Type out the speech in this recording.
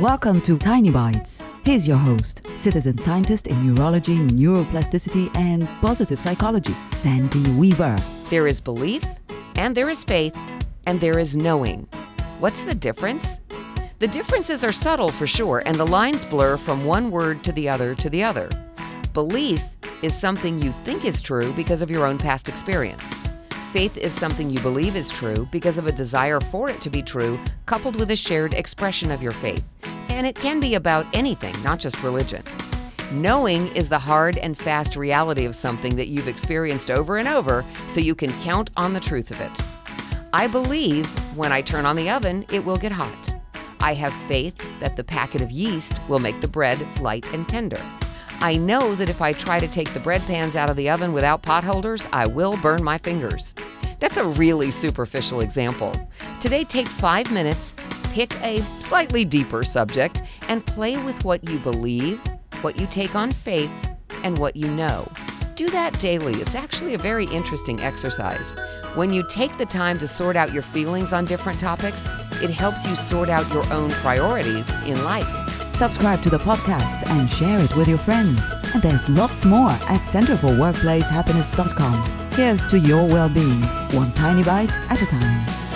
Welcome to Tiny Bites. Here's your host, citizen scientist in neurology, neuroplasticity, and positive psychology, Sandy Weaver. There is belief, and there is faith, and there is knowing. What's the difference? The differences are subtle for sure, and the lines blur from one word to the other to the other. Belief is something you think is true because of your own past experience. Faith is something you believe is true because of a desire for it to be true, coupled with a shared expression of your faith. And it can be about anything, not just religion. Knowing is the hard and fast reality of something that you've experienced over and over, so you can count on the truth of it. I believe when I turn on the oven, it will get hot. I have faith that the packet of yeast will make the bread light and tender. I know that if I try to take the bread pans out of the oven without pot holders, I will burn my fingers. That's a really superficial example. Today, take five minutes, pick a slightly deeper subject, and play with what you believe, what you take on faith, and what you know. Do that daily. It's actually a very interesting exercise. When you take the time to sort out your feelings on different topics, it helps you sort out your own priorities in life. Subscribe to the podcast and share it with your friends. And there's lots more at centerforworkplacehappiness.com. Here's to your well being, one tiny bite at a time.